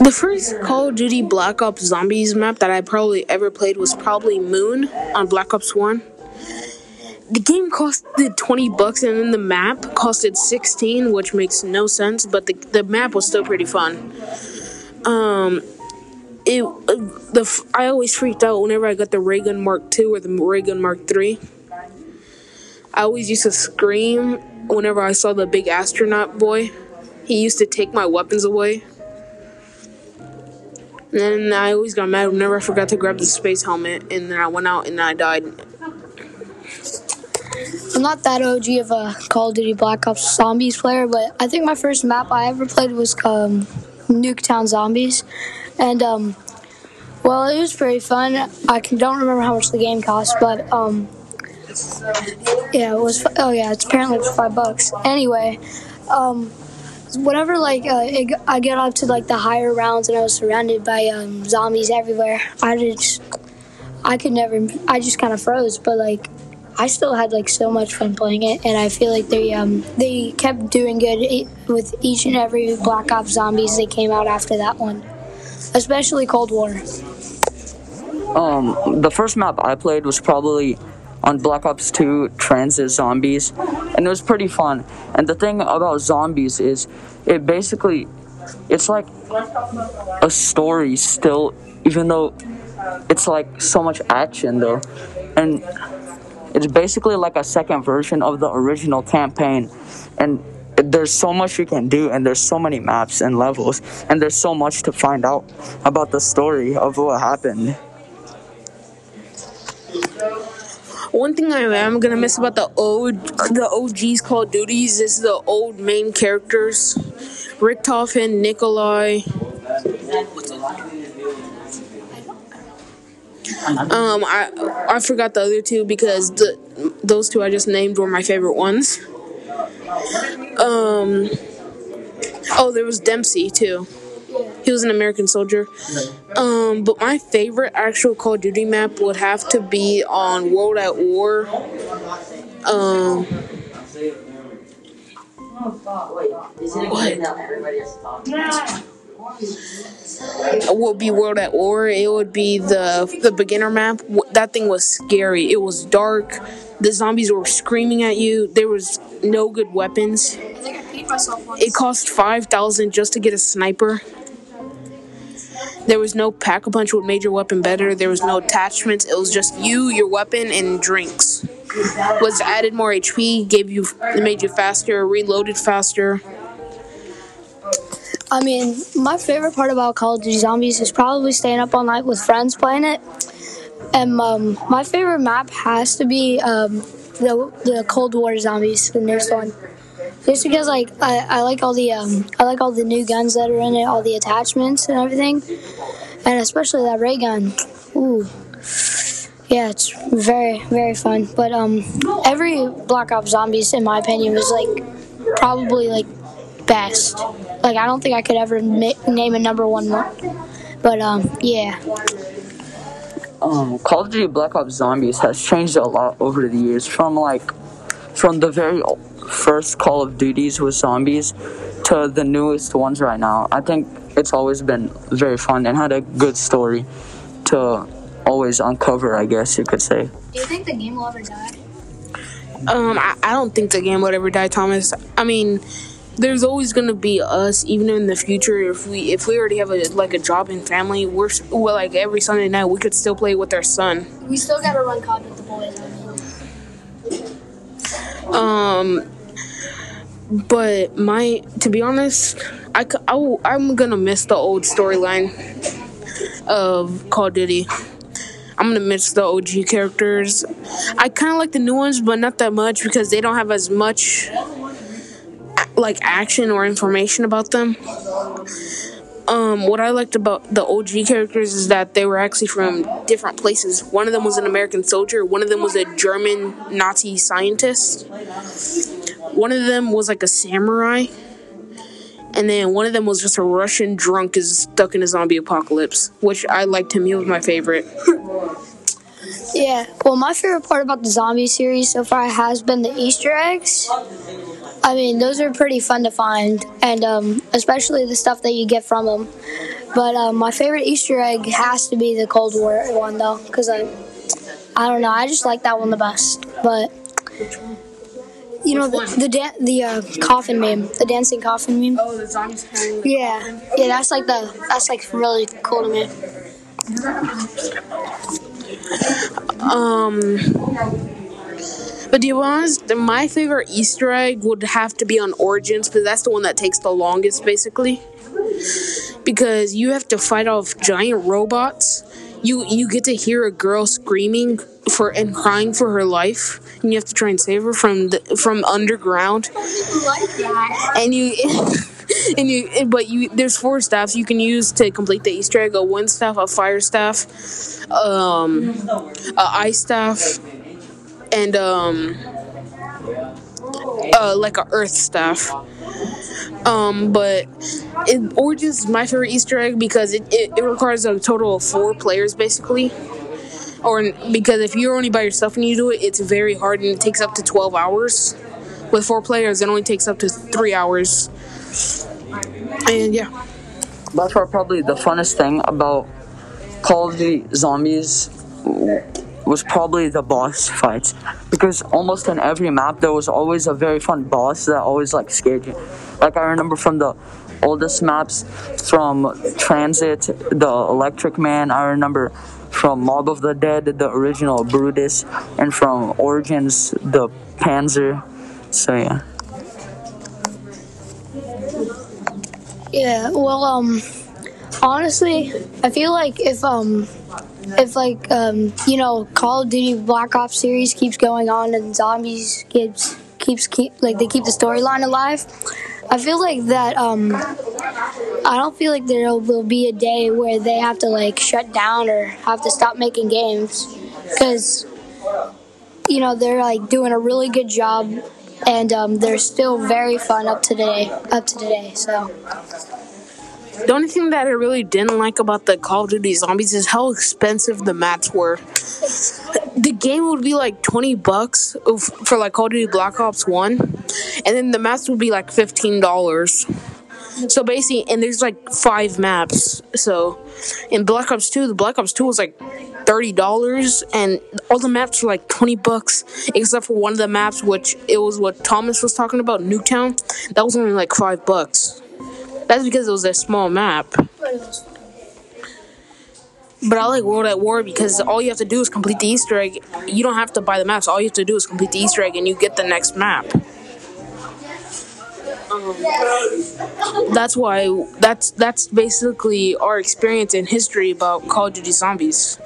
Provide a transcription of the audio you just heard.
The first Call of Duty Black Ops Zombies map that I probably ever played was probably Moon on Black Ops 1. The game costed 20 bucks and then the map costed 16, which makes no sense, but the, the map was still pretty fun. Um, it uh, the I always freaked out whenever I got the ray gun Mark II or the ray gun Mark III. I always used to scream whenever I saw the big astronaut boy. He used to take my weapons away. And I always got mad whenever I forgot to grab the space helmet, and then I went out and I died. I'm not that OG of a Call of Duty Black Ops Zombies player, but I think my first map I ever played was um, Nuketown Zombies, and um, well, it was pretty fun. I can, don't remember how much the game cost, but um, yeah, it was. Oh yeah, it's apparently five bucks. Anyway, um, whenever like uh, it, I get up to like the higher rounds and I was surrounded by um, zombies everywhere, I just I could never. I just kind of froze, but like. I still had like so much fun playing it, and I feel like they um, they kept doing good with each and every Black Ops Zombies they came out after that one, especially Cold War. Um, the first map I played was probably on Black Ops 2 Transit Zombies, and it was pretty fun. And the thing about zombies is, it basically, it's like a story still, even though it's like so much action though, and it's basically like a second version of the original campaign, and there's so much you can do and there's so many maps and levels and there's so much to find out about the story of what happened One thing I am gonna miss about the old the OGs Call of Duties is the old main characters, Richtofen, Nikolai. Um, I I forgot the other two because the those two I just named were my favorite ones. Um, oh, there was Dempsey too. He was an American soldier. Um, but my favorite actual Call of Duty map would have to be on World at War. Um, what? It would be World at War. It would be the the beginner map. That thing was scary. It was dark. The zombies were screaming at you. There was no good weapons. I think I peed myself once. It cost five thousand just to get a sniper. There was no pack a punch made your weapon better. There was no attachments. It was just you, your weapon, and drinks. Was added more HP, gave you, made you faster, reloaded faster. I mean, my favorite part about Call of Duty Zombies is probably staying up all night with friends playing it. And um, my favorite map has to be um, the the Cold War Zombies, the newest one. Just because like I, I like all the um, I like all the new guns that are in it, all the attachments and everything, and especially that ray gun. Ooh, yeah, it's very very fun. But um, every Black Ops Zombies, in my opinion, was like probably like best. Like I don't think I could ever ma- name a number one one. But um, yeah. um, Call of Duty Black Ops Zombies has changed a lot over the years from like from the very o- first Call of Duties with zombies to the newest ones right now. I think it's always been very fun and had a good story to always uncover, I guess you could say. Do you think the game will ever die? Um, I, I don't think the game would ever die, Thomas. I mean, there's always gonna be us, even in the future. If we if we already have a like a job and family, we're well, like every Sunday night we could still play with our son. We still gotta run COD with the boys. Um, but my to be honest, I, will, I'm gonna miss the old storyline of Call of Duty. I'm gonna miss the OG characters. I kind of like the new ones, but not that much because they don't have as much like action or information about them. Um, what I liked about the OG characters is that they were actually from different places. One of them was an American soldier. One of them was a German Nazi scientist. One of them was like a samurai. And then one of them was just a Russian drunk is stuck in a zombie apocalypse, which I liked him. He was my favorite. Yeah. Well, my favorite part about the zombie series so far has been the Easter eggs. I mean, those are pretty fun to find, and um, especially the stuff that you get from them. But um, my favorite Easter egg has to be the Cold War one, though, because I, I don't know, I just like that one the best. But you know, the the, da- the uh, coffin meme, the dancing coffin meme. Oh, the zombies carrying. Yeah, yeah, that's like the that's like really cool to me. Um, but to be honest, my favorite Easter egg would have to be on Origins because that's the one that takes the longest, basically. Because you have to fight off giant robots. You you get to hear a girl screaming for and crying for her life, and you have to try and save her from the, from underground. Like. And you. And you, but you, there's four staffs you can use to complete the Easter egg: a wind staff, a fire staff, um, a ice staff, and um uh like a earth staff um but it, origins is my favorite easter egg because it, it, it requires a total of four players basically. Or because if you're only by yourself and you do it it's very hard and it takes up to 12 hours with four players. It only takes up to three hours. And yeah. That's probably the funnest thing about Call of Duty Zombies was probably the boss fights because almost in every map there was always a very fun boss that always like scared you. Like I remember from the oldest maps from Transit, the Electric Man. I remember from Mob of the Dead, the original Brutus, and from Origins, the Panzer. So yeah. Yeah, well, um, honestly, I feel like if um, if like um, you know, Call of Duty Black Ops series keeps going on and zombies keeps keeps keep like they keep the storyline alive, I feel like that um, I don't feel like there will be a day where they have to like shut down or have to stop making games. Because you know they're like doing a really good job and um, they're still very fun up to today up to today so The only thing that I really didn't like about the Call of Duty Zombies is how expensive the maps were. The game would be like 20 bucks for like Call of Duty Black Ops 1, and then the maps would be like $15. So basically, and there's like five maps. So in Black Ops 2, the Black Ops 2 was like $30, and all the maps were like 20 bucks, except for one of the maps, which it was what Thomas was talking about, Nuketown. That was only like five bucks. That's because it was a small map. But I like World at War because all you have to do is complete the Easter egg. You don't have to buy the maps. All you have to do is complete the Easter egg and you get the next map. Um, that's why that's that's basically our experience in history about Call of Duty Zombies.